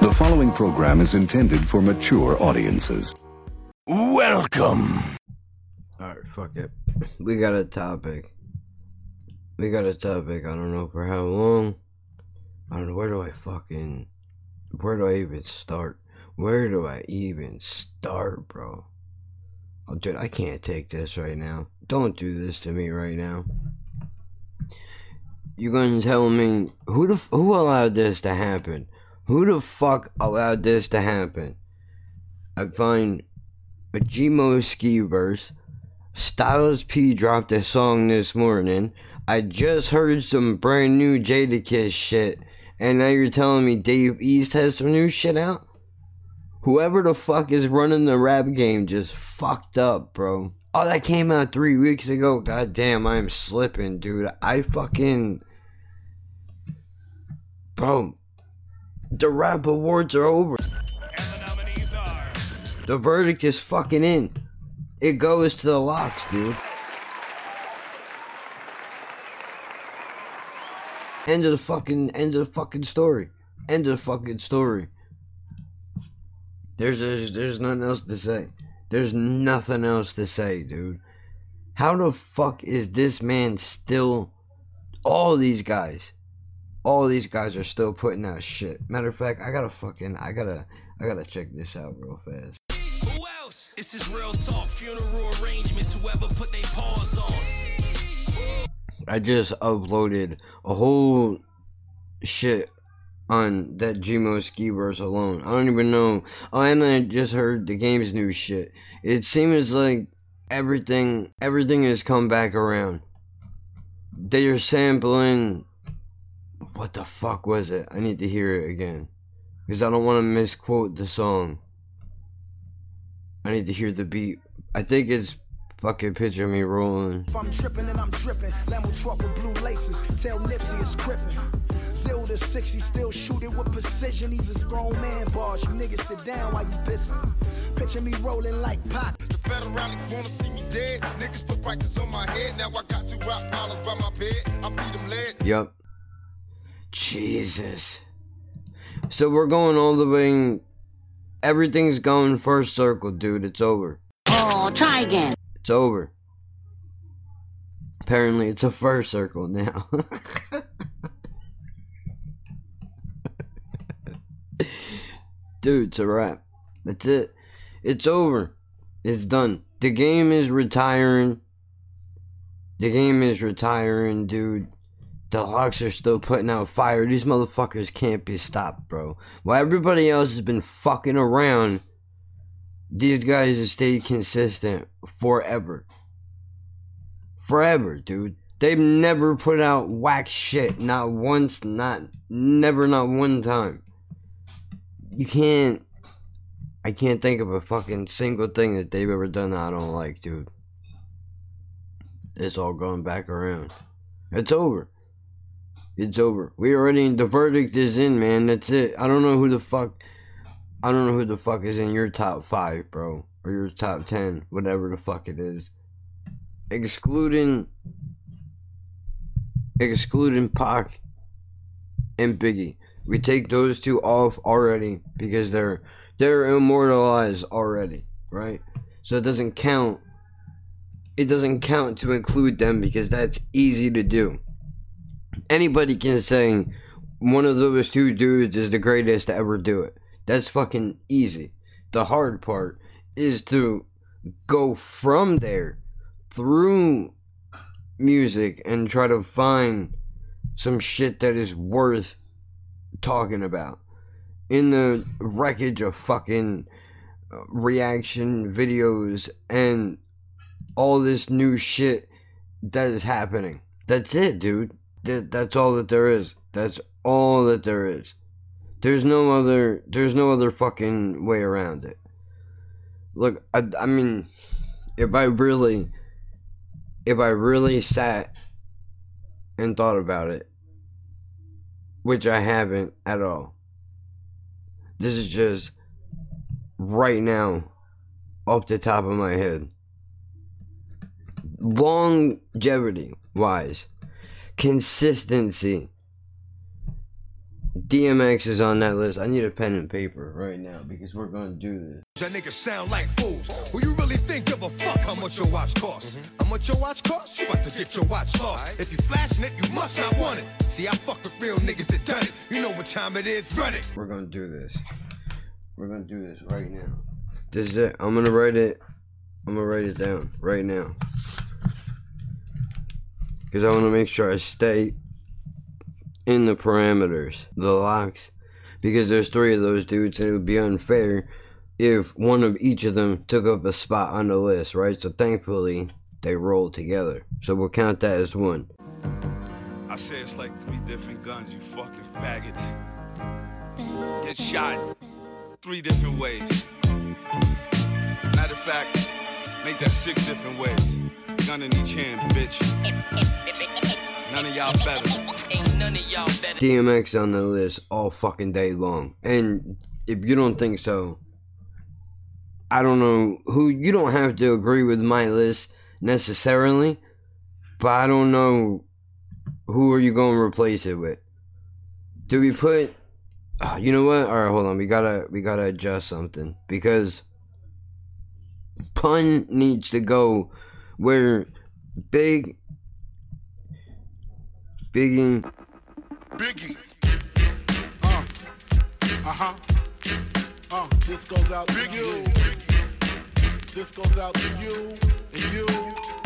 The following program is intended for mature audiences. Welcome. Alright, fuck it. We got a topic. We got a topic. I don't know for how long. I don't know. Where do I fucking. Where do I even start? Where do I even start, bro? Oh, dude, I can't take this right now. Don't do this to me right now. You gonna tell me who the who allowed this to happen? Who the fuck allowed this to happen? I find a G-Mo Skee verse. Styles P dropped a song this morning. I just heard some brand new Jadakiss shit, and now you're telling me Dave East has some new shit out? Whoever the fuck is running the rap game just fucked up, bro. Oh, that came out three weeks ago. God damn, I'm slipping, dude. I fucking. Bro, the rap awards are over. The verdict is fucking in. It goes to the LOX, dude. End of the fucking end of the fucking story. End of the fucking story. There's there's, there's nothing else to say. There's nothing else to say, dude. How the fuck is this man still all these guys? All these guys are still putting out shit. Matter of fact, I gotta fucking I gotta I gotta check this out real fast. Who else? This is real talk. Funeral arrangements. Whoever put their paws on. I just uploaded a whole shit on that G-Mo Skee verse alone. I don't even know. Oh, and I just heard the game's new shit. It seems like everything, everything has come back around. They are sampling. What the fuck was it? I need to hear it again, because I don't want to misquote the song. I need to hear the beat. I think it's fucking picture me rolling. If I'm tripping and I'm dripping, Lambo truck with blue laces. Tell Nipsey it's crippin'. Zero to 60, still shooting with precision. He's a grown man, boss. You niggas sit down while you pissing. Picture me rolling like Pac. The federalists wanna see me dead. Niggas put prices on my head. Now I got two rock dollars by my bed. I feed them lead. Yup. Jesus. So we're going all the way. Everything's going first circle, dude. It's over. Oh, try again. It's over. Apparently, it's a fur circle now. Dude, it's a wrap. That's it. It's over. It's done. The game is retiring. The game is retiring, dude. The LOX are still putting out fire. These motherfuckers can't be stopped, bro. While everybody else has been fucking around, these guys have stayed consistent forever. Forever, dude. They've never put out whack shit. Not once, not never, not one time. You can't. I can't think of a fucking single thing that they've ever done that I don't like, dude. It's all going back around. It's over. It's over. We already the verdict is in, man. That's it. I don't know who the fuck I don't know who the fuck is in your top five, bro. Or your top ten, whatever the fuck it is. Excluding excluding Pac and Biggie. We take those two off already because they're they're immortalized already, right? So it doesn't count. It doesn't count to include them because that's easy to do. Anybody can say one of those two dudes is the greatest to ever do it. That's fucking easy. The hard part is to go from there through music and try to find some shit that is worth talking about. In the wreckage of fucking reaction videos and all this new shit that is happening. That's it, dude. That, that's all that there is. That's all that there is. There's no other. There's no other fucking way around it. Look, I, I mean, if I really, if I really sat and thought about it, which I haven't at all. This is just right now, off the top of my head. Longevity wise, consistency. DMX is on that list. I need a pen and paper right now because we're gonna do this. That niggas sound like fools. Who you really think give a fuck how much your watch costs? Mm-hmm. How much your watch costs? You about to get your watch lost. If you flashing it, you must not want it. See, I fuck with real niggas that done it. You know what time it is. Run it. We're gonna do this. We're gonna do this right now. This is it. I'm gonna write it. I'm gonna write it down right now. Because I want to make sure I stay in the parameters, the LOX. Because there's three of those dudes, and it would be unfair if one of each of them took up a spot on the list, right? So thankfully, they rolled together. So we'll count that as one. I say it's like three different guns, you fucking faggots. Get shot three different ways. Matter of fact, make that six different ways. Gun in each hand, bitch. None of y'all better. Ain't none of y'all better. DMX on the list all fucking day long. And if you don't think so, I don't know who you don't have to agree with my list necessarily, but I don't know who are you going to replace it with. Do we put Ah, you know what? All right, hold on. We got to we got to adjust something because pun needs to go where big Biggie Biggie. Uh. Uh-huh. Uh, this goes out to you. This goes out to you and you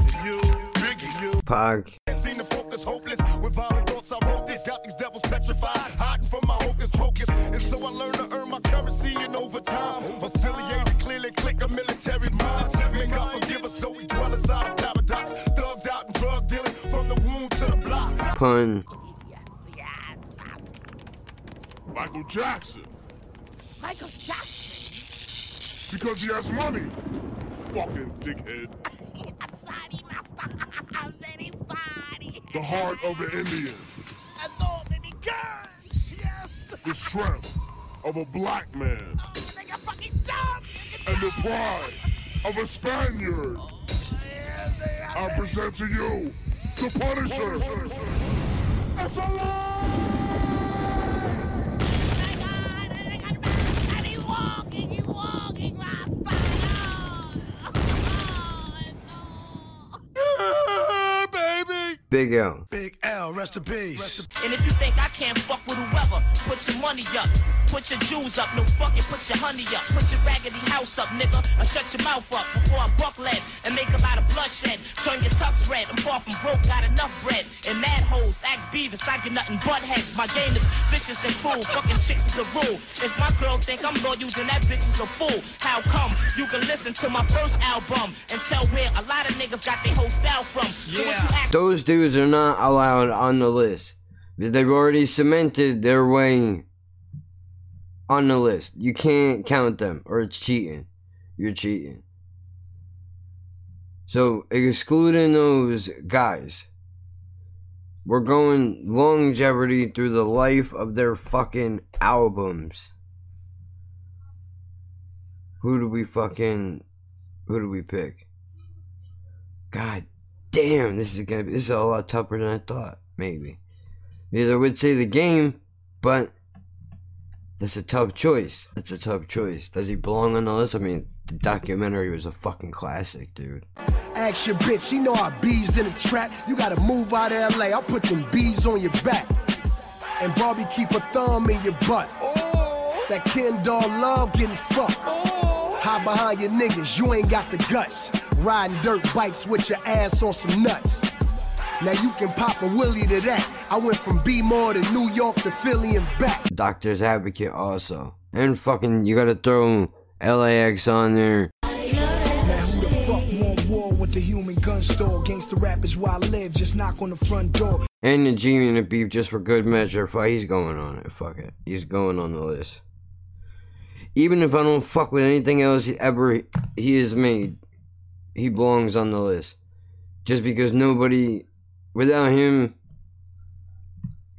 and you Biggie. you. Pog Seen the focus hopeless with violent thoughts. I wrote this, got these devils petrified, hiding from my hocus pocus. And so I learned to earn my currency in overtime. Affiliated, clearly click a military mind. May God forgive us, though we dwell inside of paradox. Thugged out pun Michael Jackson. Michael Jackson. Because he has money. Fucking dickhead. I'm sorry, master. I'm very sorry. The heart of an Indian. And so many girls. Yes. The strength of a black man. Nigga fucking dumb. And the pride of a Spaniard. I present to you the Punisher. It's And he walking, he walking, master. Oh, no. Big L. Big L, rest in peace. And if you think I can't fuck with whoever, put your money up. Put your jewels up, no fucking put your honey up. Put your raggedy house up, nigga. Or shut your mouth up before I buck lead and make a lot of bloodshed. Turn your tux red. I'm far from broke, got enough bread. And mad hoes, ask Beavis, I get nothing but head. My game is vicious and cruel. Fucking chicks is a rule. If my girl think I'm loyal, then that bitch is a fool. How come? You can listen to my first album and tell where a lot of niggas got their whole style from. So what you act Those dudes are not allowed on the list. They've already cemented their way on the list. You can't count them, or it's cheating. You're cheating. So, excluding those guys, we're going longevity through the life of their fucking albums. Who do we fucking. Who do we pick? God damn, this is gonna be. This is a lot tougher than I thought, maybe. Because I would say the game, but that's a tough choice. That's a tough choice. Does he belong on the list? I mean, the documentary was a fucking classic, dude. Ask your bitch, she know our bees in the trap. You gotta move out of LA, I'll put them bees on your back. And Barbie keep a thumb in your butt. That Ken doll love getting fucked. Hide behind your niggas, you ain't got the guts. Riding dirt bikes with your ass on some nuts. Now you can pop a willy to that. I went from B-More to New York to Philly and back. Doctor's Advocate also. And fucking, you gotta throw LAX on there. Now who the fuck want war with the human gun store? Gangsta rappers where I live, just knock on the front door. And the G Unit beef just for good measure. Fuck, he's going on it. Fuck it. He's going on the list. Even if I don't fuck with anything else he ever he has made, he belongs on the list. Just because nobody, without him,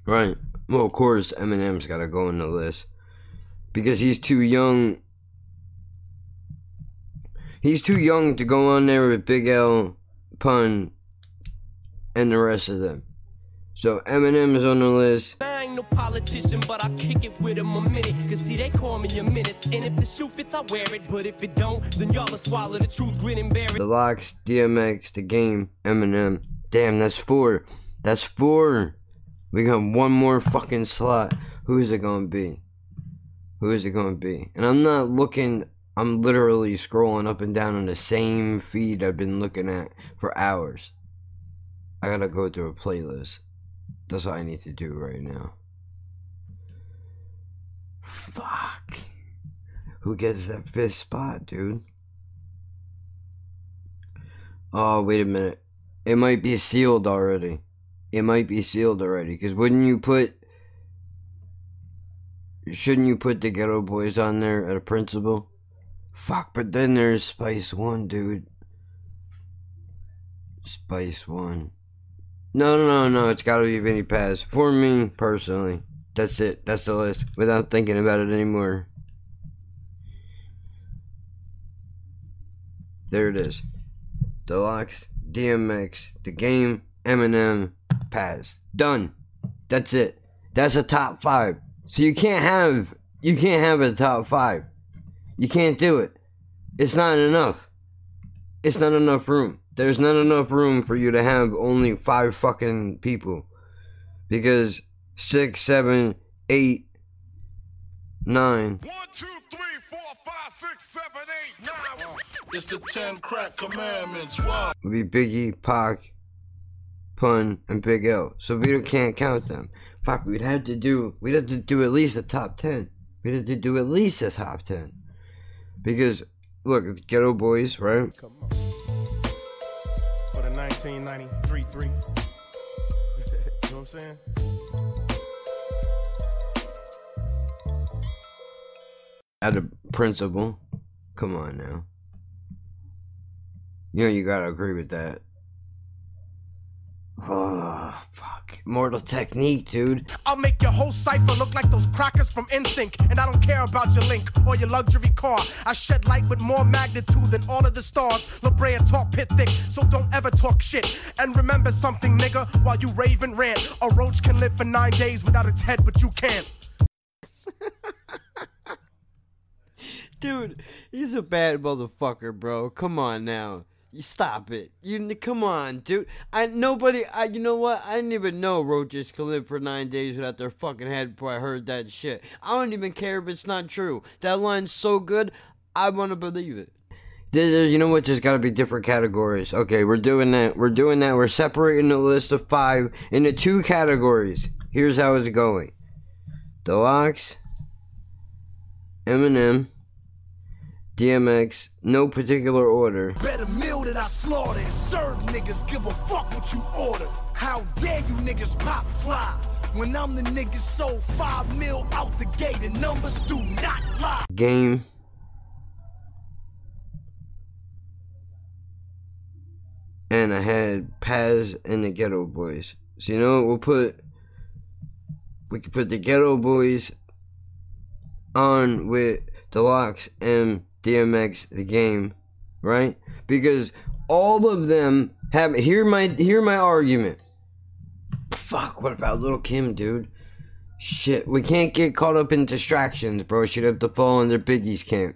right? Well, of course, Eminem's got to go on the list because he's too young. He's too young to go on there with Big L, Pun, and the rest of them. So Eminem is on the list. No politician, but I kick it with him a minute. Cause see, they call me a menace. And if the shoe fits, I wear it. But if it don't, then y'all will swallow the truth, grin and bear it. The LOX, DMX, The Game, Eminem. Damn, that's four. That's four. We got one more fucking slot. Who is it gonna be? Who is it gonna be? And I'm not looking. I'm literally scrolling up and down on the same feed I've been looking at for hours. I gotta go through a playlist. That's what I need to do right now. Fuck. Who gets that fifth spot, dude? Oh, wait a minute. It might be sealed already. It might be sealed already. Because wouldn't you put. Shouldn't you put the Geto Boys on there at a principal? Fuck, but then there's Spice One, dude. Spice One. No, no, no, no. It's gotta be Vinnie Paz. For me, personally. That's it. That's the list. Without thinking about it anymore. There it is. The LOX, DMX, The Game, Eminem, Paz. Done. That's it. That's a top five. So you can't have you can't have a top five. You can't do it. It's not enough. It's not enough room. There's not enough room for you to have only five fucking people. Because six, seven, eight, nine. One, two, three, four, five, six, seven, eight, nine. It's the Ten Crack Commandments. Why? would be Biggie, Pac, Pun, and Big L. So we don't can't count them. Fuck, we'd have to do we'd have to do at least a top ten. We'd have to do at least a top ten. Because look, the Geto Boys, right? For the 1993 3. you know what I'm saying? At a principle. Come on now. You know you gotta agree with that. Oh, fuck. Mortal Technique, dude. I'll make your whole cipher look like those crackers from NSYNC. And I don't care about your link or your luxury car. I shed light with more magnitude than all of the stars. La Brea talk pit thick, so don't ever talk shit. And remember something, nigga, while you rave and rant. A roach can live for nine days without its head, but you can't. Dude, he's a bad motherfucker, bro. Come on now. You stop it. You come on, dude. I nobody. I you know what? I didn't even know roaches can live for nine days without their fucking head before I heard that shit. I don't even care if it's not true. That line's so good, I want to believe it. You know what? There's got to be different categories. Okay, we're doing that. We're doing that. We're separating the list of five into two categories. Here's how it's going: the LOX, Eminem. DMX, no particular order. Better meal that I slaughter and serve niggas. Give a fuck what you order. How dare you niggas pop fly? When I'm the nigga sold five mil out the gate, and numbers do not lie. Game. And I had Paz and the Geto Boys. So you know what? We'll put. We could put the Geto Boys on with the Deluxe and DMX the game, right? Because all of them have hear my hear my argument. Fuck, what about Little Kim, dude? Shit, we can't get caught up in distractions, bro. She'd have to fall under Biggie's camp.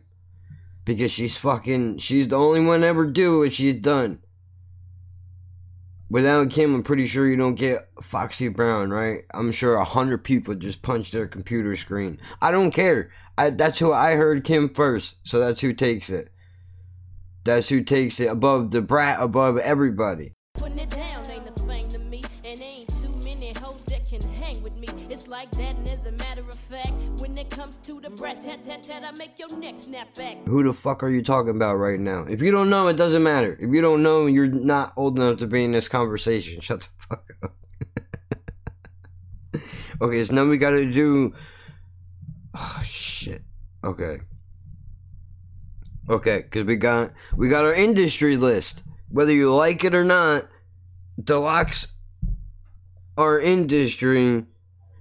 Because she's fucking she's the only one ever do what she's done. Without Kim, I'm pretty sure you don't get Foxy Brown, right? I'm sure a hundred people just punch their computer screen. I don't care. I, that's who I heard Kim first, so that's who takes it. That's who takes it above the brat, above everybody. Putting it down it comes to the brat tat tat tat, I make your neck snap back. Who the fuck are you talking about right now? If you don't know, it doesn't matter. If you don't know, you're not old enough to be in this conversation. Shut the fuck up. okay, so now we gotta do. Oh shit. Okay. Okay, because we got we got our industry list. Whether you like it or not, the LOX are industry,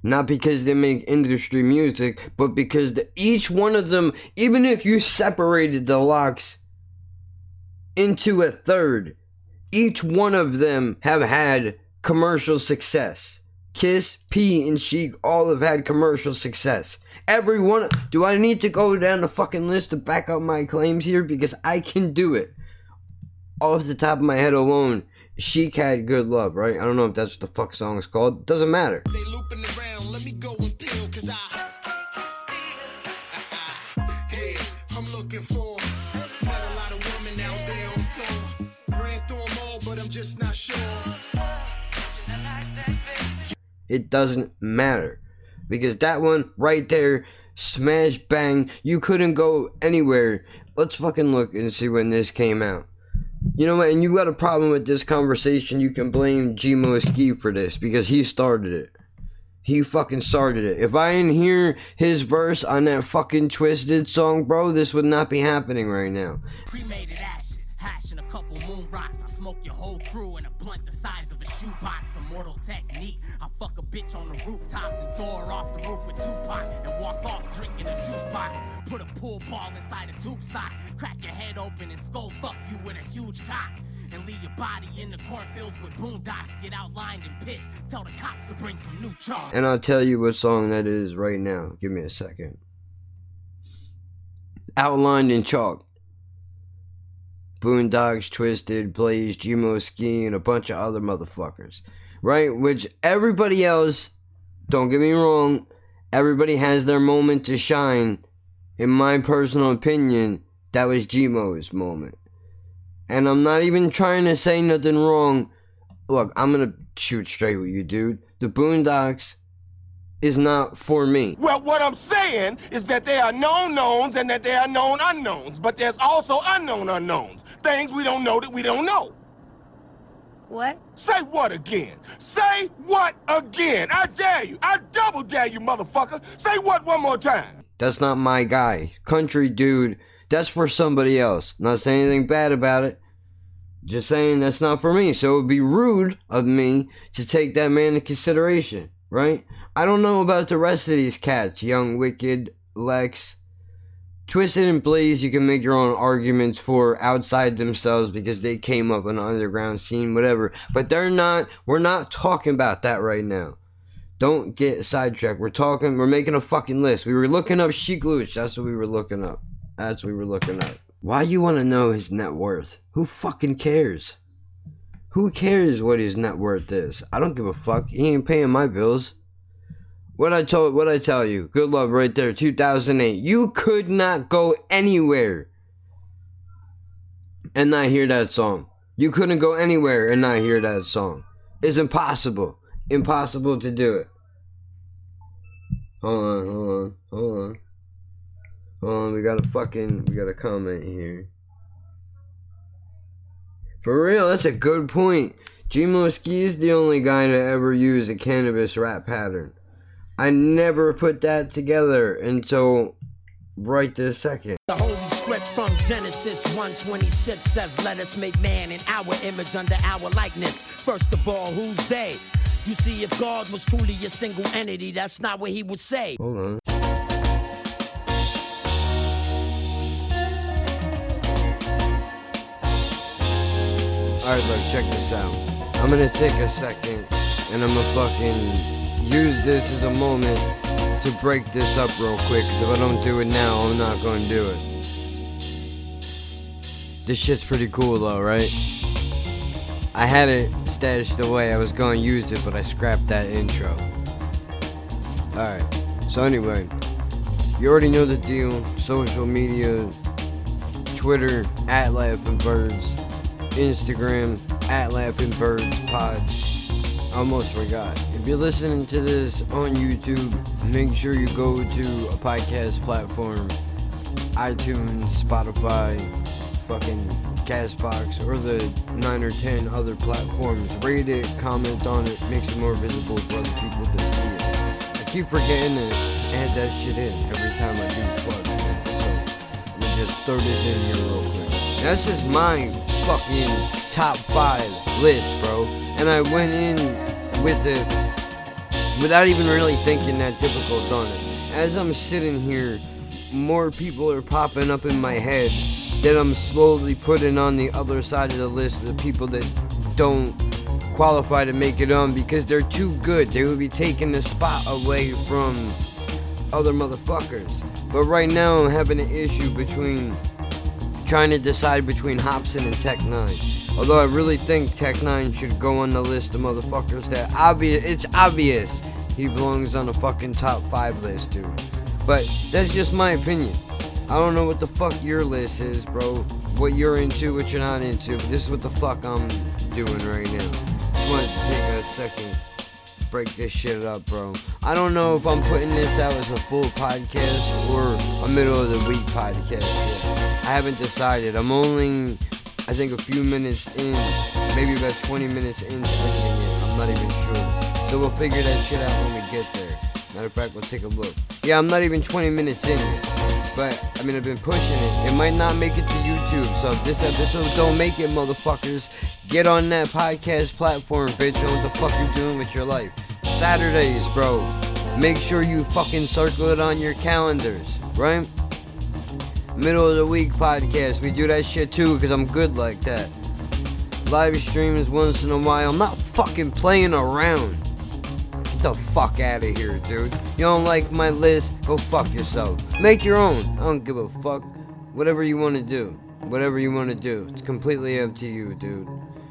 not because they make industry music, but because the, each one of them, even if you separated the LOX into a third, each one of them have had commercial success. Kiss, P, and Sheek all have had commercial success. Every one. Do I need to go down the fucking list to back up my claims here? Because I can do it. Off the top of my head alone, Sheek had good love, right? I don't know if that's what the fuck song is called. Doesn't matter. It doesn't matter. Because that one right there, smash bang, you couldn't go anywhere. Let's fucking look and see when this came out. You know what? And you got a problem with this conversation, you can blame G-Mo Skee for this because he started it. He fucking started it. If I didn't hear his verse on that fucking Twiztid song, bro, this would not be happening right now. Ashes, hash and a couple moon rocks. I smoke your whole crew in a blunt the size of a shoebox. Immortal technique. I fuck a bitch on the rooftop and throw her off the roof with Tupac and walk off drinking a juice box. Put a pool ball inside a tube sock. Crack your head open and skull fuck you with a huge cock. And leave your body in the cornfields with Boondox. Get outlined and pissed. Tell the cops to bring some new chalk. And I'll tell you what song that is right now. Give me a second. Outlined in chalk. Boondox, Twiztid, Blaze, G-Mo Skee, and a bunch of other motherfuckers. Right? Which everybody else, don't get me wrong, everybody has their moment to shine. In my personal opinion, that was G-Mo's moment. And I'm not even trying to say nothing wrong. Look, I'm gonna shoot straight with you, dude. The Boondox is not for me. Well, what I'm saying is that there are known knowns and that there are known unknowns, but there's also unknown unknowns. Things we don't know that we don't know. What? Say what again? Say what again? I dare you. I double dare you, motherfucker. Say what one more time. That's not my guy. Country dude, that's for somebody else. Not saying anything bad about it. Just saying that's not for me. So it would be rude of me to take that man into consideration, right? I don't know about the rest of these cats. Young Wicked, Lex, Twiztid and Blaze, you can make your own arguments for outside themselves because they came up in the underground scene, whatever. But they're not, we're not talking about that right now. Don't get sidetracked. We're talking, we're making a fucking list. We were looking up Sheek Louch. That's what we were looking up. That's what we were looking up. Why you want to know his net worth? Who fucking cares? Who cares what his net worth is? I don't give a fuck. He ain't paying my bills. What I told, what I tell you, good love right there, 2008. You could not go anywhere and not hear that song. You couldn't go anywhere and not hear that song. It's impossible, impossible to do it. Hold on, hold on, hold on, hold on. We got a fucking, we got a comment here. For real, that's a good point. G-Mo Skee is the only guy to ever use a cannabis rap pattern. I never put that together until right this second. The holy script from Genesis 126 says, Let us make man in our image under our likeness. First of all, who's they? You see, if God was truly a single entity, that's not what he would say. Hold on. Alright, look, check this out. I'm gonna take a second and I'm gonna fucking use this as a moment to break this up real quick. Cause if I don't do it now, I'm not gonna do it. This shit's pretty cool though, right? I had it stashed away. I was gonna use it, but I scrapped that intro. Alright, so anyway, you already know the deal. Social media Twitter at Laughing Birds, Instagram at Laughing Birds Pod. Almost forgot. If you're listening to this on YouTube, make sure you go to a podcast platform iTunes, Spotify, fucking Castbox, or the 9 or 10 other platforms. Rate it, comment on it, makes it more visible for other people to see it. I keep forgetting to add that shit in every time I do plugs, man. So let me just throw this in here real quick. That's just my fucking top five list, bro. And I went in with it without even really thinking that difficult on it. As I'm sitting here, more people are popping up in my head that I'm slowly putting on the other side of the list of the people that don't qualify to make it on because they're too good. They would be taking the spot away from other motherfuckers. But right now, I'm having an issue between trying to decide between Hopsin and Tech N9ne. Although I really think Tech N9ne should go on the list of motherfuckers that obvious. It's obvious he belongs on the fucking top five list, dude. But that's just my opinion. I don't know what the fuck your list is, bro. What you're into, what you're not into. But this is what the fuck I'm doing right now. Just wanted to take a second, break this shit up, bro. I don't know if I'm putting this out as a full podcast or a middle of the week podcast yet. I haven't decided. I'm only, I think, a few minutes in, maybe about 20 minutes into editing it. I'm not even sure. So we'll figure that shit out when we get there. Matter of fact, we'll take a look. Yeah, I'm not even 20 minutes in yet. But, I mean, I've been pushing it. It might not make it to YouTube. So if this episode don't make it, motherfuckers, get on that podcast platform, bitch. What the fuck you're doing with your life. Saturdays, bro. Make sure you fucking circle it on your calendars, right? Middle of the week podcast. We do that shit too because I'm good like that. Live streams once in a while. I'm not fucking playing around. The fuck out of here, dude. You don't like my list? Go fuck yourself. Make your own. I don't give a fuck. Whatever you want to do. Whatever you want to do. It's completely up to you, dude.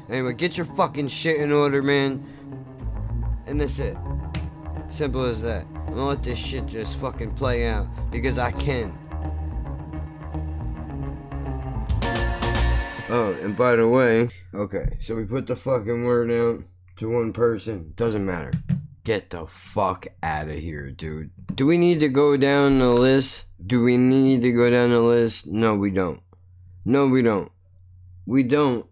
Anyway, get your fucking shit in order, man. And that's it. Simple as that. I'm gonna let this shit just fucking play out because I can. Oh, and by the way, okay, so we put the fucking word out to one person. Doesn't matter. Get the fuck out of here, dude. Do we need to go down the list? Do we need to go down the list? No, we don't. No, we don't. We don't.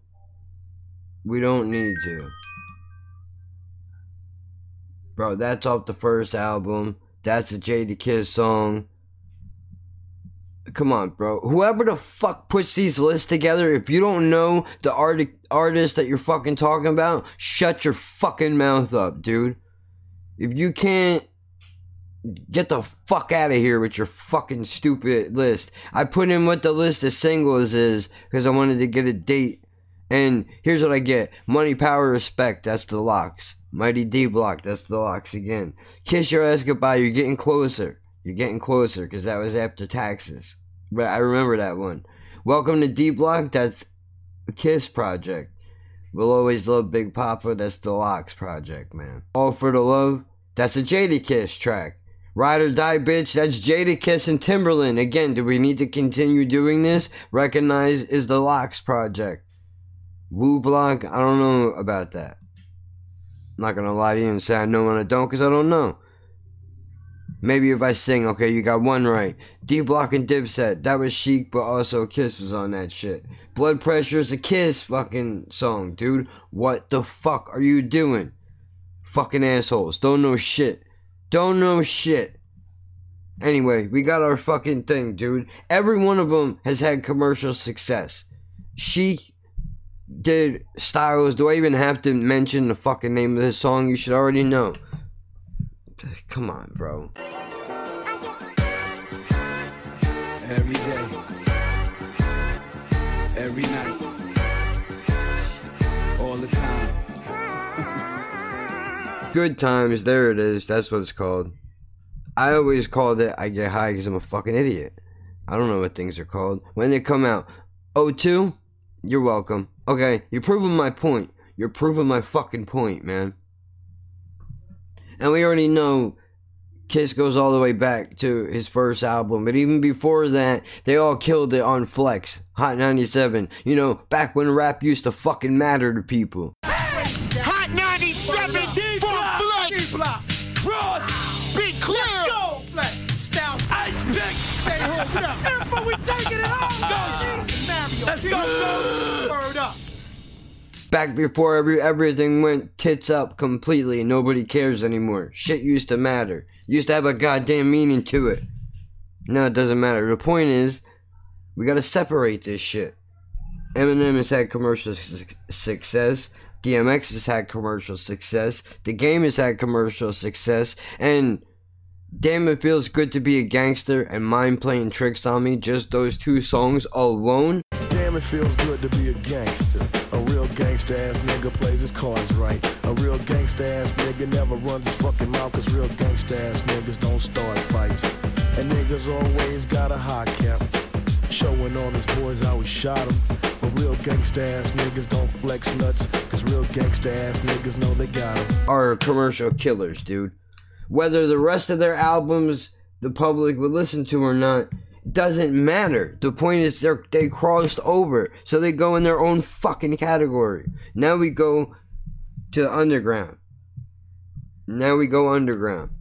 We don't need to. Bro, that's off the first album. That's a Jadakiss song. Come on, bro. Whoever the fuck puts these lists together, if you don't know the art- artist that you're fucking talking about, shut your fucking mouth up, dude. If you can't get the fuck out of here with your fucking stupid list. I put in what the list of singles is because I wanted to get a date. And here's what I get Money, Power, Respect. That's the LOX. Mighty D Block. That's the LOX again. Kiss Your Ass Goodbye. You're getting closer. You're getting closer because that was after taxes. But I remember that one. Welcome to D Block. That's Kiss project. We'll always love Big Papa. That's the LOX project, man. All for the love. That's a Jadakiss track. Ride or Die Bitch. That's Jadakiss and Timbaland. Again, do we need to continue doing this? Recognize is the LOX project. Woo Block. I don't know about that. I'm not gonna lie to you and say I know and I don't because I don't know. Maybe if I sing, okay, you got one right. D Block and Dipset, that was Sheek, but also Kiss was on that shit. Blood Pressure is a Kiss fucking song, dude. What the fuck are you doing? Fucking assholes. Don't know shit. Don't know shit. Anyway, we got our fucking thing, dude. Every one of them has had commercial success. She did Styles. Do I even have to mention the fucking name of this song? You should already know. Come on, bro. Every day. Every night. All the time. Good times, there it is. That's what it's called. I always called it I get high because I'm a fucking idiot. I don't know what things are called. When they come out, O2, you're welcome. Okay, you're proving my point. You're proving my fucking point, man. And we already know Kiss goes all the way back to his first album. But even before that, they all killed it on Flex, Hot 97. You know, back when rap used to fucking matter to people. Up. Back before every, everything went tits up completely and nobody cares anymore. Shit used to matter. Used to have a goddamn meaning to it. Now it doesn't matter. The point is, we gotta separate this shit. Eminem has had commercial su- success. DMX has had commercial success. The game has had commercial success. And damn, it feels good to be a gangster and mind playing tricks on me. Just those two songs alone. It feels good to be a gangster. A real gangster ass nigga plays his cards right. A real gangster ass nigga never runs his fucking mouth, cause real gangster ass niggas don't start fights. And niggas always got a high cap. Showing all his boys how he shot him. But real gangsta ass niggas don't flex nuts. Cause real gangsta ass niggas know they got him. Are commercial killers, dude. Whether the rest of their albums the public would listen to or not, doesn't matter. The point is they they crossed over, so they go in their own fucking category. Now we go to the underground. Now we go underground.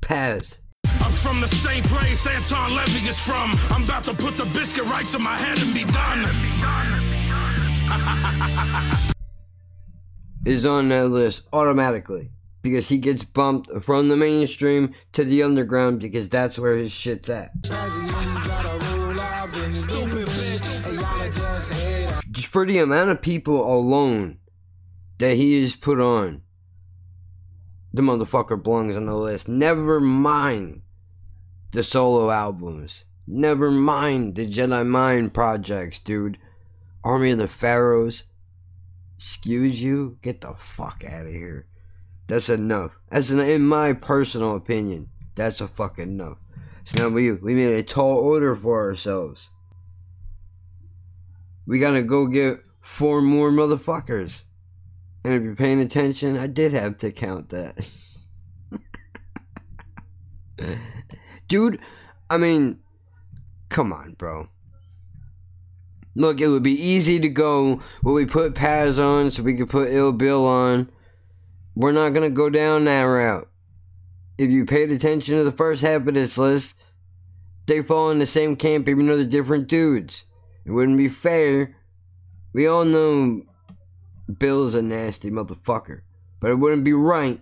Paz. I'm from the same place Anton LaVey is from. I'm about to put the biscuit right to my head and be done. is on that list automatically because he gets bumped from the mainstream to the underground because that's where his shit's at. Just for the amount of people alone that he has put on, the motherfucker belongs on the list. Never mind the solo albums. Never mind the Jedi Mind projects, dude. Army of the Pharaohs. Excuse you? Get the fuck out of here. That's enough. That's in my personal opinion. That's a fucking enough. So now we we made a tall order for ourselves. We gotta go get four more motherfuckers. And if you're paying attention, I did have to count that. Dude, I mean, come on, bro. Look, it would be easy to go where we put Paz on so we could put Ill Bill on. We're not going to go down that route. If you paid attention to the first half of this list, they fall in the same camp even though they're different dudes. It wouldn't be fair. We all know Bill's a nasty motherfucker. But it wouldn't be right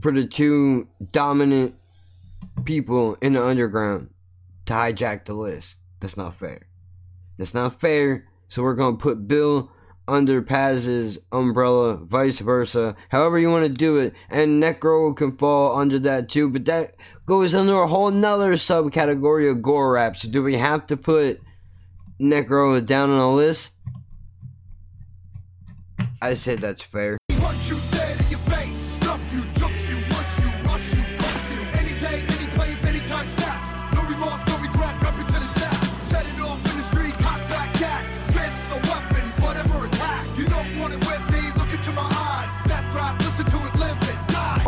for the two dominant people in the underground to hijack the list. That's not fair. That's not fair. So we're going to put Bill under Paz's umbrella, vice versa. However you want to do it. And Necro can fall under that too, but that goes under a whole nother subcategory of gore rap. So do we have to put Necro down on the list? I said that's fair.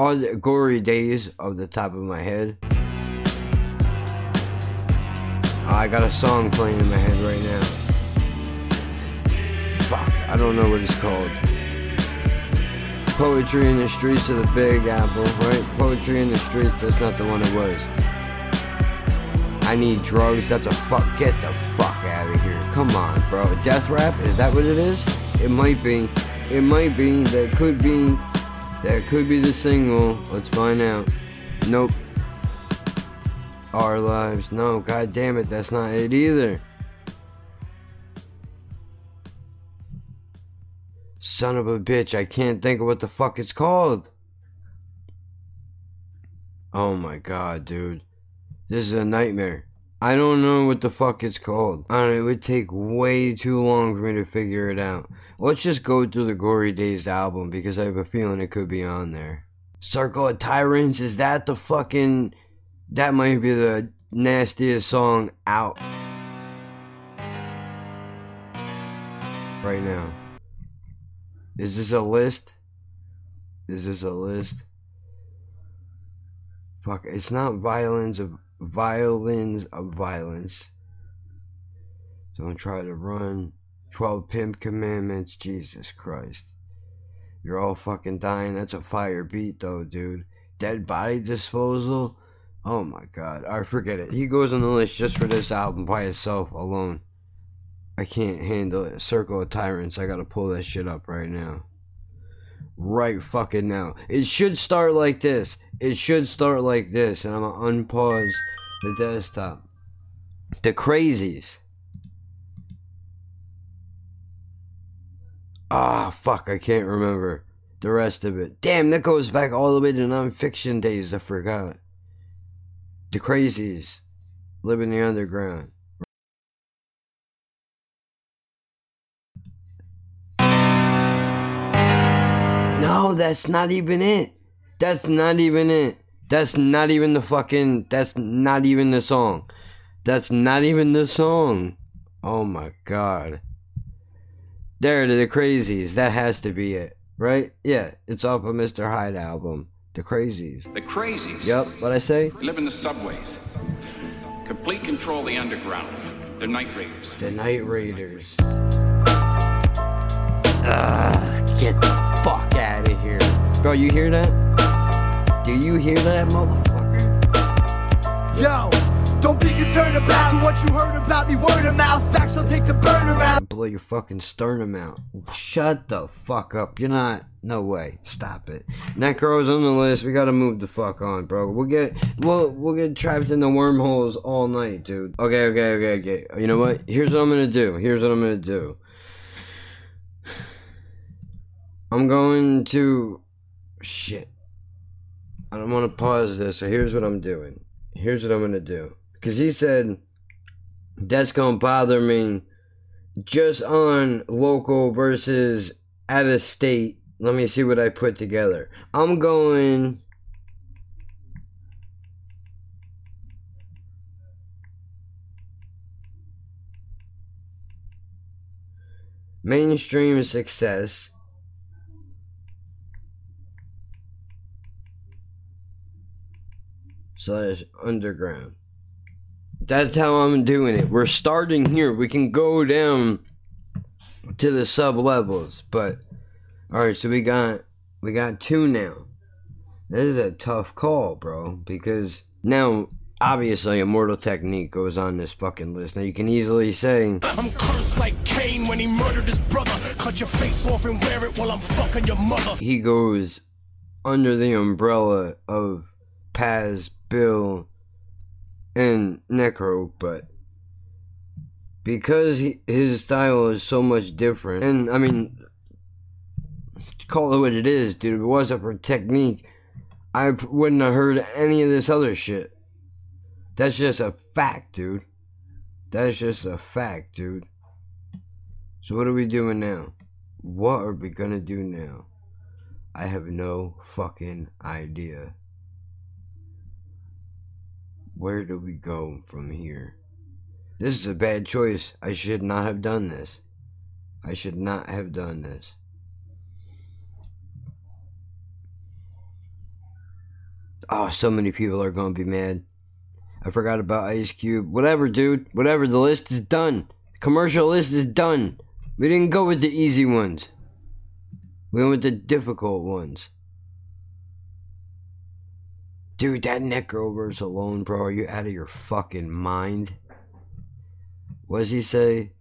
All the gory days of the top of my head. I got a song playing in my head right now. Fuck, I don't know what it's called. Poetry in the streets of the Big Apple, right? Poetry in the streets, that's not the one it was. I need drugs, that's a fuck. Get the fuck out of here. Come on, bro. Death rap? Is that what it is? It might be. It might be. That could be. That could be the single. Let's find out. Nope. Our lives. No, god damn it, that's not it either. Son of a bitch, I can't think of what the fuck it's called. Oh my god, dude. This is a nightmare. I don't know what the fuck it's called. And it would take way too long for me to figure it out. Let's just go through the Gory Days album because I have a feeling it could be on there. Circle of Tyrants, is that the fucking. That might be the nastiest song out. Right now. Is this a list? Is this a list? Fuck, it's not violence of violins of violence. Don't try to run. 12 pimp commandments. Jesus Christ. You're all fucking dying. That's a fire beat though, dude. Dead body disposal. Oh my god. I forget it. He goes on the list just for this album by itself alone. I can't handle it. Circle of Tyrants. I gotta pull that shit up right now. Right fucking now. It should start like this it should start like this, and I'm gonna unpause the desktop. The crazies. Ah, fuck, I can't remember the rest of it. Damn, that goes back all the way to nonfiction days, I forgot. The crazies. Living the underground. No, that's not even it. That's not even it. That's not even the fucking. That's not even the song. That's not even the song. Oh my god. There to the crazies. That has to be it, right? Yeah, it's off of Mr. Hyde album. The crazies. The crazies. Yep, what I say? Live in the subways. Complete control of the underground. They're night raiders. The Night Raiders. Ugh, get the fuck out of here. Bro, you hear that? Do you hear that, motherfucker? Yo, don't be concerned about what you heard about me. Word of mouth, facts I'll take the burner out. Blow your fucking sternum out. Shut the fuck up. You're not. No way. Stop it. Necro's on the list. We gotta move the fuck on, bro. We'll get we'll we'll get trapped in the wormholes all night, dude. Okay, okay, okay, okay. You know what? Here's what I'm gonna do. Here's what I'm gonna do. I'm going to shit. I don't want to pause this, so here's what I'm doing. Here's what I'm gonna do. Cause he said that's gonna bother me just on local versus out of state. Let me see what I put together. I'm going. Mainstream success. Slash underground. That's how I'm doing it. We're starting here. We can go down to the sub levels, but all right. So we got we got two now. This is a tough call, bro, because now obviously Immortal Technique goes on this fucking list. Now you can easily say I'm cursed like Cain when he murdered his brother. Cut your face off and wear it while I'm fucking your mother. he goes under the umbrella of Paz, Bill, and Necro, but because he, his style is so much different, and I mean, call it what it is, dude. If it wasn't for technique, I wouldn't have heard any of this other shit. That's just a fact, dude. That's just a fact, dude. So what are we doing now? What are we gonna do now? I have no fucking idea. Where do we go from here? This is a bad choice. I should not have done this. I should not have done this. Oh, so many people are going to be mad. I forgot about Ice Cube. Whatever, dude. Whatever. The list is done. The Commercial list is done. We didn't go with the easy ones. We went with the difficult ones. Dude, that verse alone, bro. Are you out of your fucking mind? What does he say?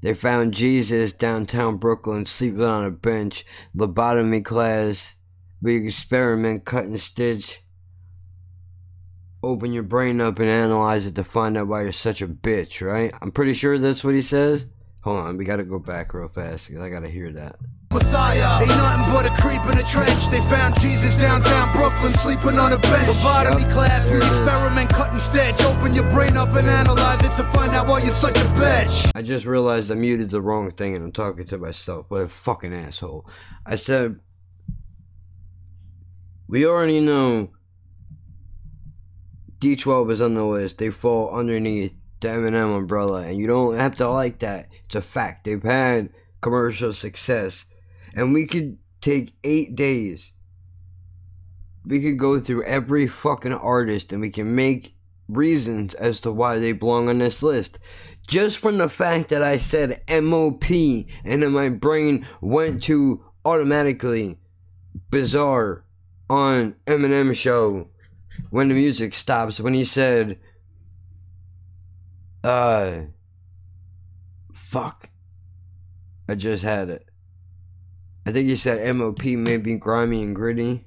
They found Jesus downtown Brooklyn sleeping on a bench, lobotomy class. We experiment, cut and stitch. Open your brain up and analyze it to find out why you're such a bitch, right? I'm pretty sure that's what he says. Hold on, we gotta go back real fast because I gotta hear that. Messiah. Ain't nothing but a creep in a trench. They found Jesus downtown Brooklyn sleeping on a bench. Lobotomy class, we there it is. experiment, cut and stitch. Open your brain up and analyze it to find out why you're such a bitch. I just realized I muted the wrong thing and I'm talking to myself. What a fucking asshole. I said, we already know D12 is on the list. They fall underneath the Eminem umbrella, and you don't have to like that. It's a fact. They've had commercial success, and we could take eight days. We could go through every fucking artist, and we can make reasons as to why they belong on this list. Just from the fact that I said MOP, and then my brain went to automatically bizarre on Eminem show when the music stops when he said uh fuck. I just had it. I think he said MOP maybe grimy and gritty.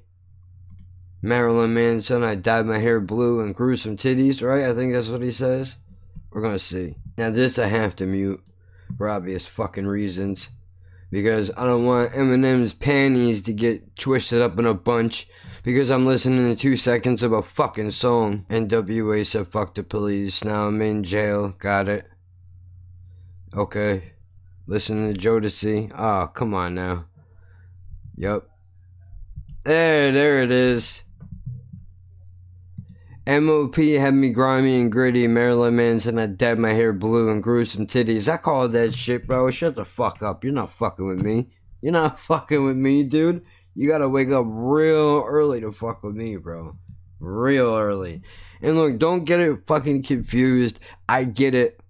Marilyn Manson I dyed my hair blue and grew some titties right? I think that's what he says. We're gonna see. Now this I have to mute for obvious fucking reasons. Because I don't want Eminem's panties to get twisted up in a bunch. Because I'm listening to two seconds of a fucking song. NWA said fuck the police, now I'm in jail, got it. Okay. Listening to Jodeci. Oh, come on now. Yep. There, there it is. MOP had me grimy and gritty. Marilyn Manson, I dyed my hair blue and gruesome titties. I call that shit, bro. Shut the fuck up. You're not fucking with me. You're not fucking with me, dude. You gotta wake up real early to fuck with me, bro. Real early. And look, don't get it fucking confused. I get it.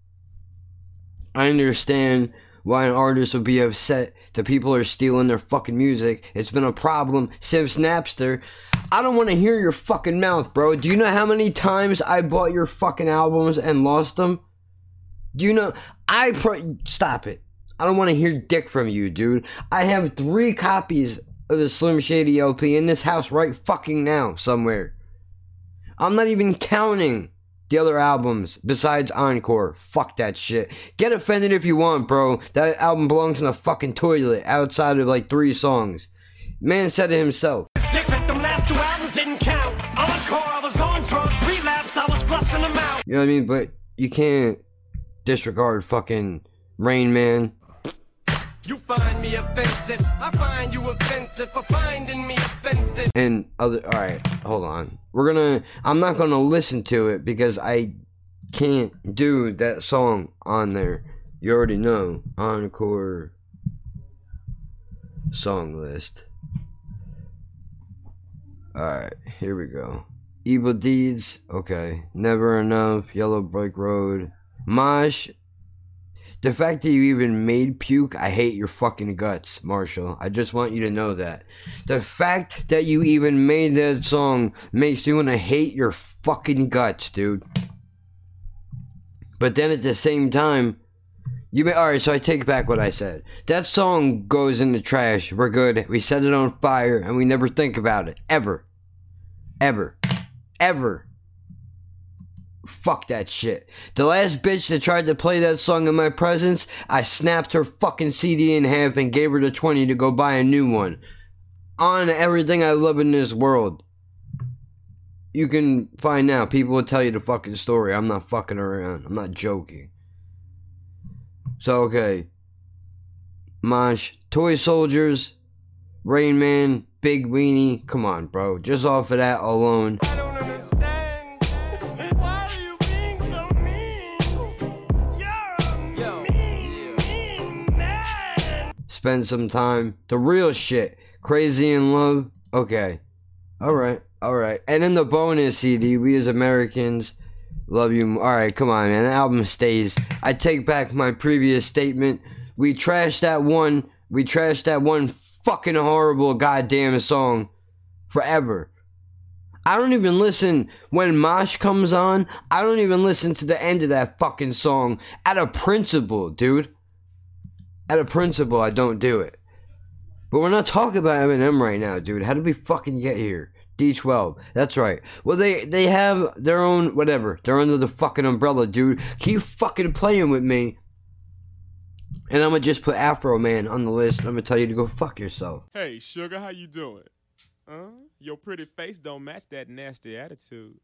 I understand why an artist would be upset that people are stealing their fucking music. It's been a problem since Napster. I don't want to hear your fucking mouth, bro. Do you know how many times I bought your fucking albums and lost them? Do you know? I pro- stop it. I don't want to hear dick from you, dude. I have three copies of the Slim Shady LP in this house right fucking now somewhere. I'm not even counting the other albums besides Encore. Fuck that shit. Get offended if you want, bro. That album belongs in the fucking toilet outside of like three songs. Man said it himself. It's different, them last two albums didn't count. Encore, I was on drugs, relapse, I was flushing them out. You know what I mean? But you can't disregard fucking Rain Man. You find me offensive, I find you offensive for finding me offensive. and other all right hold on. We're gonna i'm not gonna listen to it because i can't do that song on there. You already know. Encore song list. All right here we go. Evil deeds okay. Never enough yellow brick road. Mosh the fact that you even made puke, I hate your fucking guts, Marshall. I just want you to know that. The fact that you even made that song makes me want to hate your fucking guts, dude. But then at the same time, you may, all right. So I take back what I said. That song goes in the trash. We're good. We set it on fire, and we never think about it ever, ever, ever. Fuck that shit. The last bitch that tried to play that song in my presence, I snapped her fucking CD in half and gave her the 20 to go buy a new one. On everything I love in this world. You can find out. People will tell you the fucking story. I'm not fucking around. I'm not joking. So, okay. Mosh, Toy Soldiers, Rain Man, Big Weenie. Come on, bro. Just off of that alone. Spend some time. The real shit. Crazy in Love. Okay. Alright. Alright. And in the bonus CD, we as Americans love you. Alright, come on, man. The album stays. I take back my previous statement. We trashed that one. We trashed that one fucking horrible goddamn song forever. I don't even listen when Mosh comes on. I don't even listen to the end of that fucking song out of principle, dude. Out of principle, I don't do it. But we're not talking about Eminem right now, dude. How did we fucking get here? D12. That's right. Well, they they have their own whatever. They're under the fucking umbrella, dude. Keep fucking playing with me. And I'm gonna just put Afroman on the list. I'm gonna tell you to go fuck yourself. Hey, sugar, how you doing? Huh? Your pretty face don't match that nasty attitude.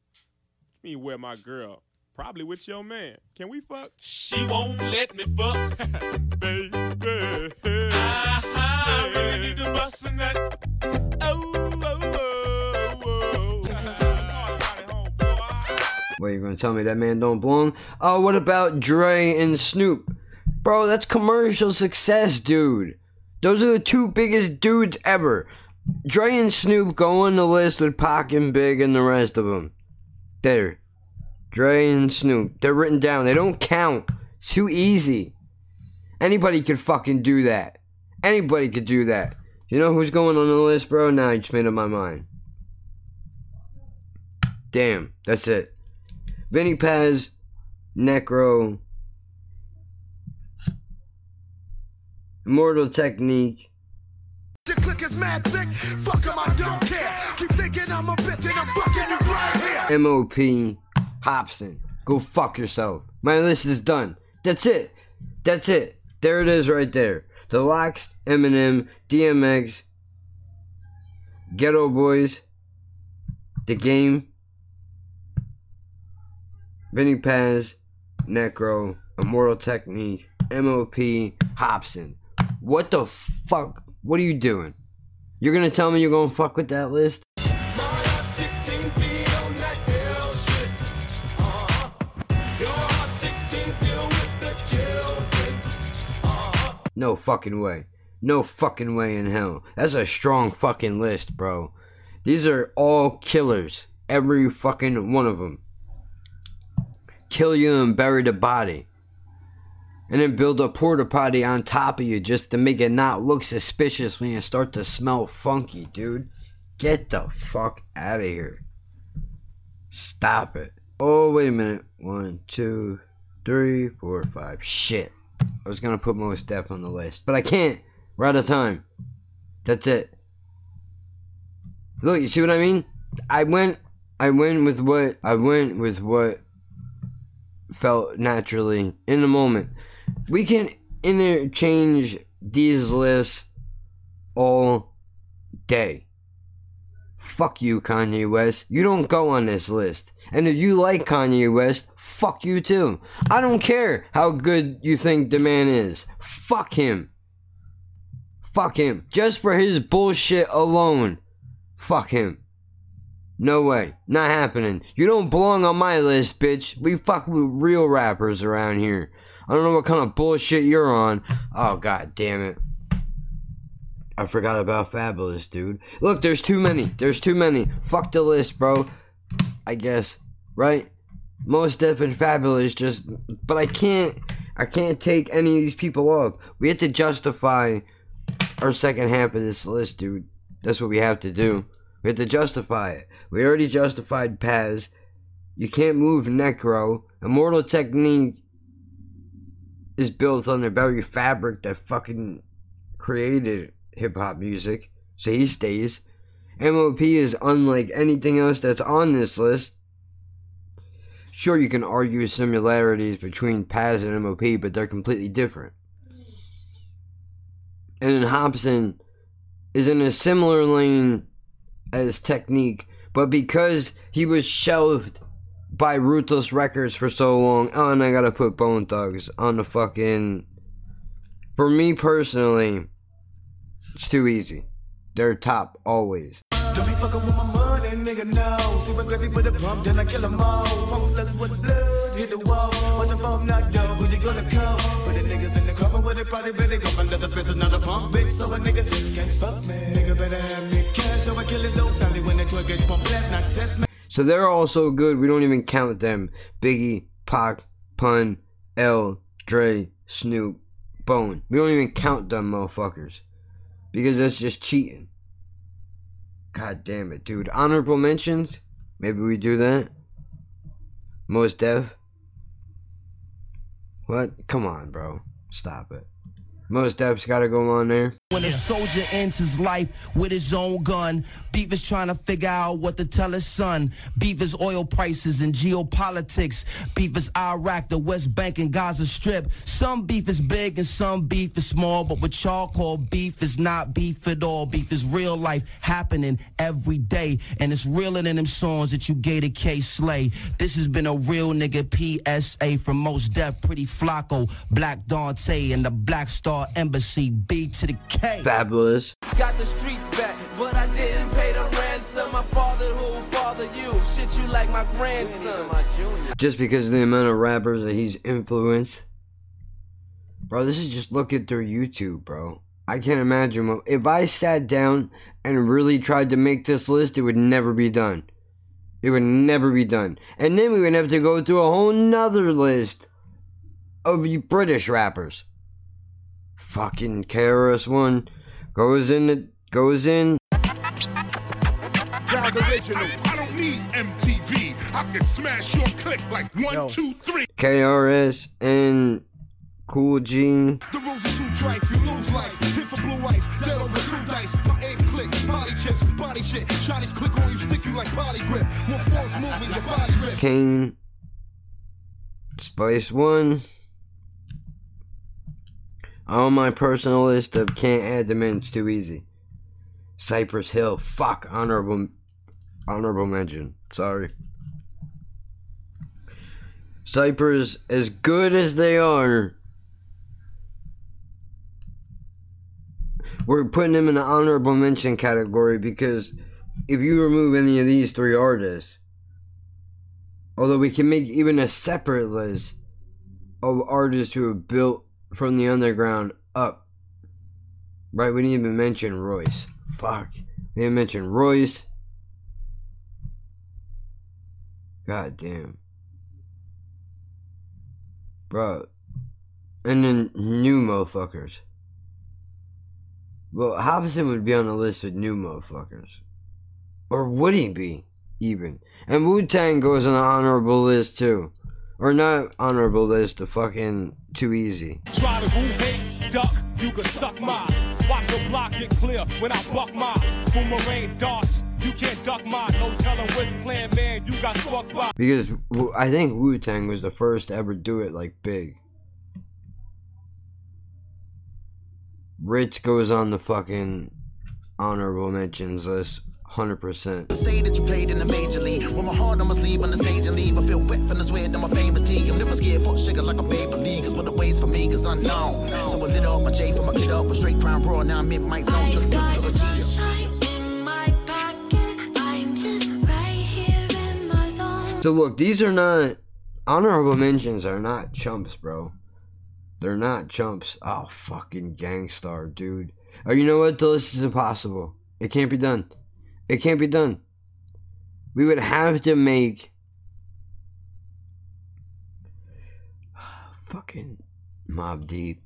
You mean where my girl? Probably with your man. Can we fuck? She won't let me fuck, baby. I really need to bust a nut. Oh, oh, oh, oh. oh. What you gonna tell me that man don't belong? Oh, what about Dre and Snoop? Bro, that's commercial success, dude. Those are the two biggest dudes ever. Dre and Snoop go on the list with Pac and Big and the rest of them. There. Dre and Snoop. They're written down. They don't count. It's too easy. Anybody could fucking do that. Anybody could do that. You know who's going on the list, bro? Now I just made up my mind. Damn, that's it. Vinnie Paz, Necro, Immortal Technique, The click is mad thick. Fuck 'em, I don't care. Keep thinking I'm a bitch and I'm fucking you right here. MOP, Hopsin. Go fuck yourself. My list is done. That's it. That's it. There it is right there. The LOX, Eminem, DMX, Geto Boys, The Game, Vinnie Paz, Necro, Immortal Technique, MOP, Hopsin. What the fuck? What are you doing? You're gonna tell me you're gonna fuck with that list? No fucking way. No fucking way in hell. That's a strong fucking list, bro. These are all killers. Every fucking one of them. Kill you and bury the body. And then build a porta potty on top of you just to make it not look suspicious when you start to smell funky, dude. Get the fuck out of here. Stop it. Oh, wait a minute. One, two, three, four, five. Shit. I was gonna put Mos Def on the list, but I can't. We're out of time. That's it. Look, you see what I mean? I went, I went with what I went with what felt naturally in the moment. We can interchange these lists all day. Fuck you, Kanye West. You don't go on this list. And if you like Kanye West, fuck you too. I don't care how good you think the man is. Fuck him. Fuck him. Just for his bullshit alone. Fuck him. No way. Not happening. You don't belong on my list, bitch. We fuck with real rappers around here. I don't know what kind of bullshit you're on. Oh, god damn it. I forgot about Fabolous, dude. Look, there's too many. There's too many. Fuck the list, bro. I guess. Right? Mos Def and Fabolous just but I can't I can't take any of these people off. We have to justify our second half of this list, dude. That's what we have to do. We have to justify it. We already justified Paz. You can't move Necro. Immortal Technique is built on the very fabric that fucking created hip hop music. So he stays. MOP is unlike anything else that's on this list. Sure, you can argue similarities between Paz and MOP, but they're completely different. And then Hopsin is in a similar lane as Technique, but because he was shelved by Ruthless Records for so long, oh, and I gotta put Bone Thugs on the fucking. For me personally, it's too easy. They're top always. Don't be fucking with my money, nigga, no. Stephen Curry put a pump, then I kill 'em all. Pump slugs with blood, hit the wall. Watch the phone knocked out, who you gonna call? Put the niggas in the cover with it, probably better go under the fence, not a pump, bitch. So a nigga just can't fuck me. Nigga better have me cash, so I kill his old family when the 12 gauge pump blast, not test me. So they're all so good, we don't even count them. Biggie, Pac, Pun, L, Dre, Snoop, Bone. We don't even count them motherfuckers. Because that's just cheating. God damn it, dude. Honorable mentions? Maybe we do that? Mos Def? What? Come on, bro. Stop it. Mos Def's gotta go on there. When a soldier ends his life with his own gun, Beef is trying to figure out what to tell his son. Beef is oil prices and geopolitics. Beef is Iraq, the West Bank, and Gaza Strip. Some beef is big and some beef is small, but what y'all call beef is not beef at all. Beef is real life happening every day, and it's realer than them songs that you gave to Kay Slay. This has been a real nigga PSA from Mos Def, Pretty Flacko, Black Dante, and the Black Star Embassy. B to the K. Fabolous. Got the streets back, but I didn't pay the ransom. My father who father you, shit you like my grandson. Just because of the amount of rappers that he's influenced. Bro, this is just looking through YouTube, bro. I can't imagine what, if I sat down and really tried to make this list, it would never be done. It would never be done. And then we would have to go through a whole nother list of British rappers. Fucking KRS One goes in the goes in. Ground original. I don't need MTV. I can smash your click like one, two, three. KRS and Kool G. The rules are too trite, you lose life. Hit for blue ice, dead over two dice. My aim click, body chips, body shit. Shotties click on you, stick you like body grip. More force moving, your body rip. Kane. Spice One. On my personal list of can't add it's too easy. Cypress Hill, fuck, honorable, honorable mention. Sorry. Cypress, as good as they are, we're putting them in the honorable mention category because if you remove any of these three artists, although we can make even a separate list of artists who have built from the underground up. Right, we didn't even mention Royce. Fuck. We didn't mention Royce. God damn. Bro. And then new motherfuckers. Well, Hopsin would be on the list with new motherfuckers. Or would he be, even? And Wu Tang goes on the honorable list too. Or not honorable list, the fucking too easy. Try to woo hate, duck, you can suck my. Watch the block get clear when I buck my boomerang darts. You can't duck my, no telling which clan man you got struck by. Because I think Wu Tang was the first to ever do it like big. Ritz goes on the fucking honorable mentions list, hundred percent. Say that you played in the major league. With my heart on my sleeve on the stage and leave. I feel wet from the sweat of my famous tea. I'm never scared, fuck sugar like a baby league. Cause what the ways for me is unknown. So I lit up my J for my kid up with straight crown raw. Now I'm in my zone. Just do your So look, these are not honorable mentions. Are not chumps, bro. They're not chumps. Oh, fucking Gang Starr, dude. Oh, you know what? The list is impossible. It can't be done. It can't be done. We would have to make fucking Mobb Deep.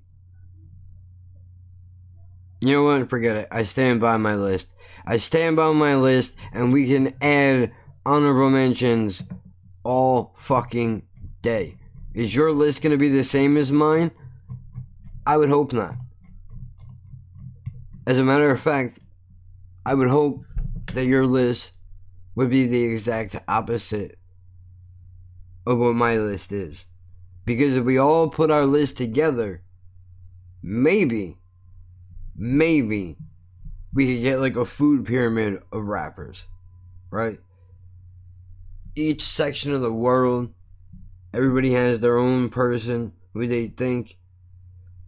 You know what? Forget it. I stand by my list. I stand by my list, and we can add honorable mentions all fucking day. Is your list going to be the same as mine? I would hope not. As a matter of fact, I would hope that your list would be the exact opposite of what my list is. Because if we all put our list together, maybe, maybe we could get like a food pyramid of rappers, right? Each section of the world, everybody has their own person who they think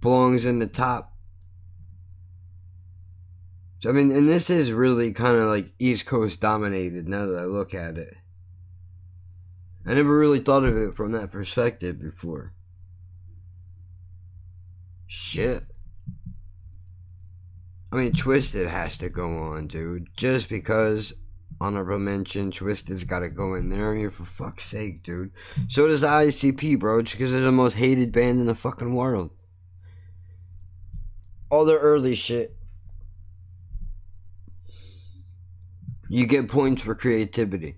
belongs in the top. So, I mean, and this is really kind of like East Coast dominated now that I look at it. I never really thought of it from that perspective before. Shit. I mean, Twiztid has to go on, dude. Just because honorable mention, Twiztid's got to go in there. I mean, for fuck's sake, dude. So does ICP, bro. Just because they're the most hated band in the fucking world. All their early shit. You get points for creativity.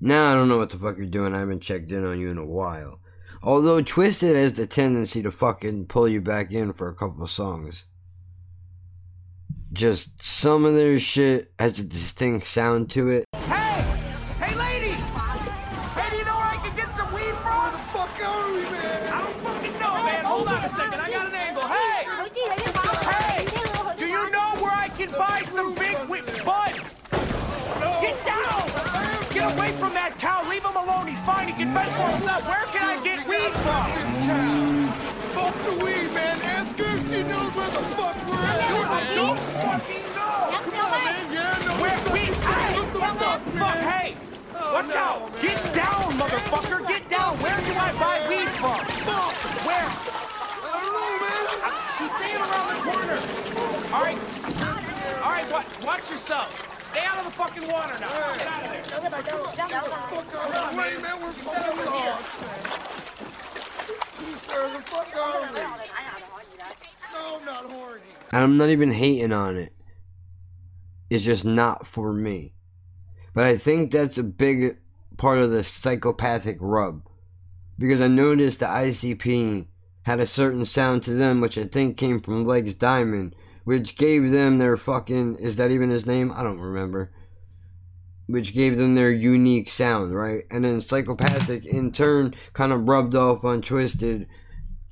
Now I don't know what the fuck you're doing. I haven't checked in on you in a while. Although Twiztid has the tendency to fucking pull you back in for a couple of songs. Just some of their shit has a distinct sound to it. Hey, For himself. Where can I get weed from? Fuck the weed, man. Ask her if she knows where the fuck we're at. I don't fucking know. Where we at? Fuck, hey! Watch out! Get down, motherfucker! Get down! Where do I buy weed from? Fuck! Where? I don't know, man. She's saying around the corner. All right. All right, watch, watch yourself. Stay out of the fucking water now. Get out of there. Wait, man, we're fucking lost. Where the fuck are we? No, I'm not horny. And I'm not even hating on it. It's just not for me. But I think that's a big part of the psychopathic rub. Because I noticed the ICP had a certain sound to them, which I think came from Legs Diamond, which gave them their fucking. Is that even his name? I don't remember. Which gave them their unique sound, right? And then Psychopathic, in turn, kind of rubbed off on Twiztid,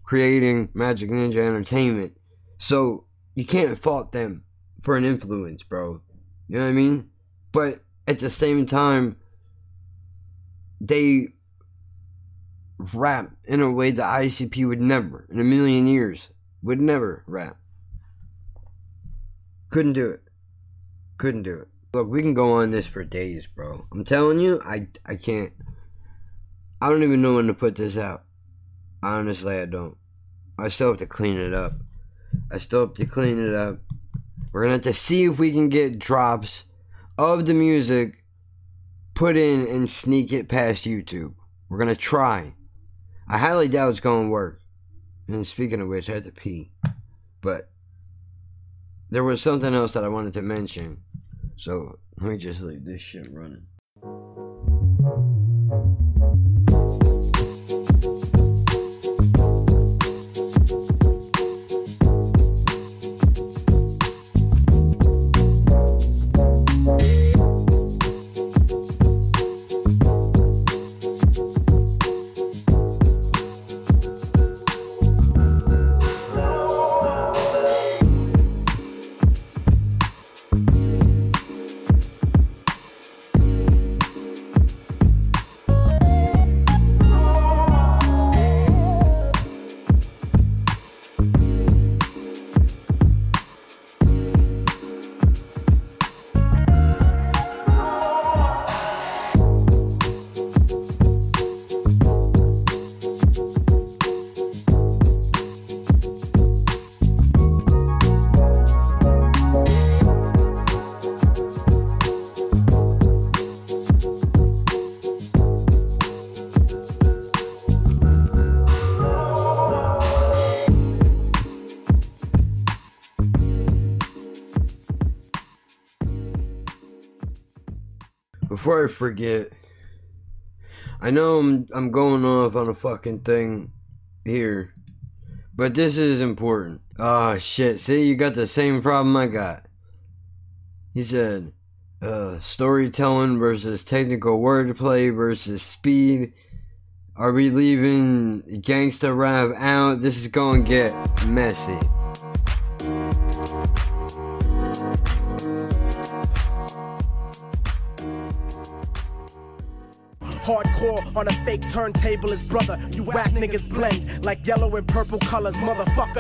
creating Majik Ninja Entertainment. So, you can't fault them for an influence, bro. You know what I mean? But at the same time, they rap in a way the ICP would never, in a million years, would never rap. Couldn't do it. Couldn't do it. Look, we can go on this for days, bro. I'm telling you, I I can't. I don't even know when to put this out. Honestly, I don't. I still have to clean it up. I still have to clean it up. We're gonna have to see if we can get drops of the music put in and sneak it past YouTube. We're gonna try. I highly doubt it's gonna work. And speaking of which, I had to pee. But there was something else that I wanted to mention. So let me just leave this shit running. Before I forget, I know I'm I'm going off on a fucking thing here, but this is important. Ah shit! See, you got the same problem I got. He said, uh, storytelling versus technical wordplay versus speed. Are we leaving gangsta rap out? This is gonna get messy. Hardcore on a fake turntable is brother. You whack niggas blend like yellow and purple colors. Motherfucker,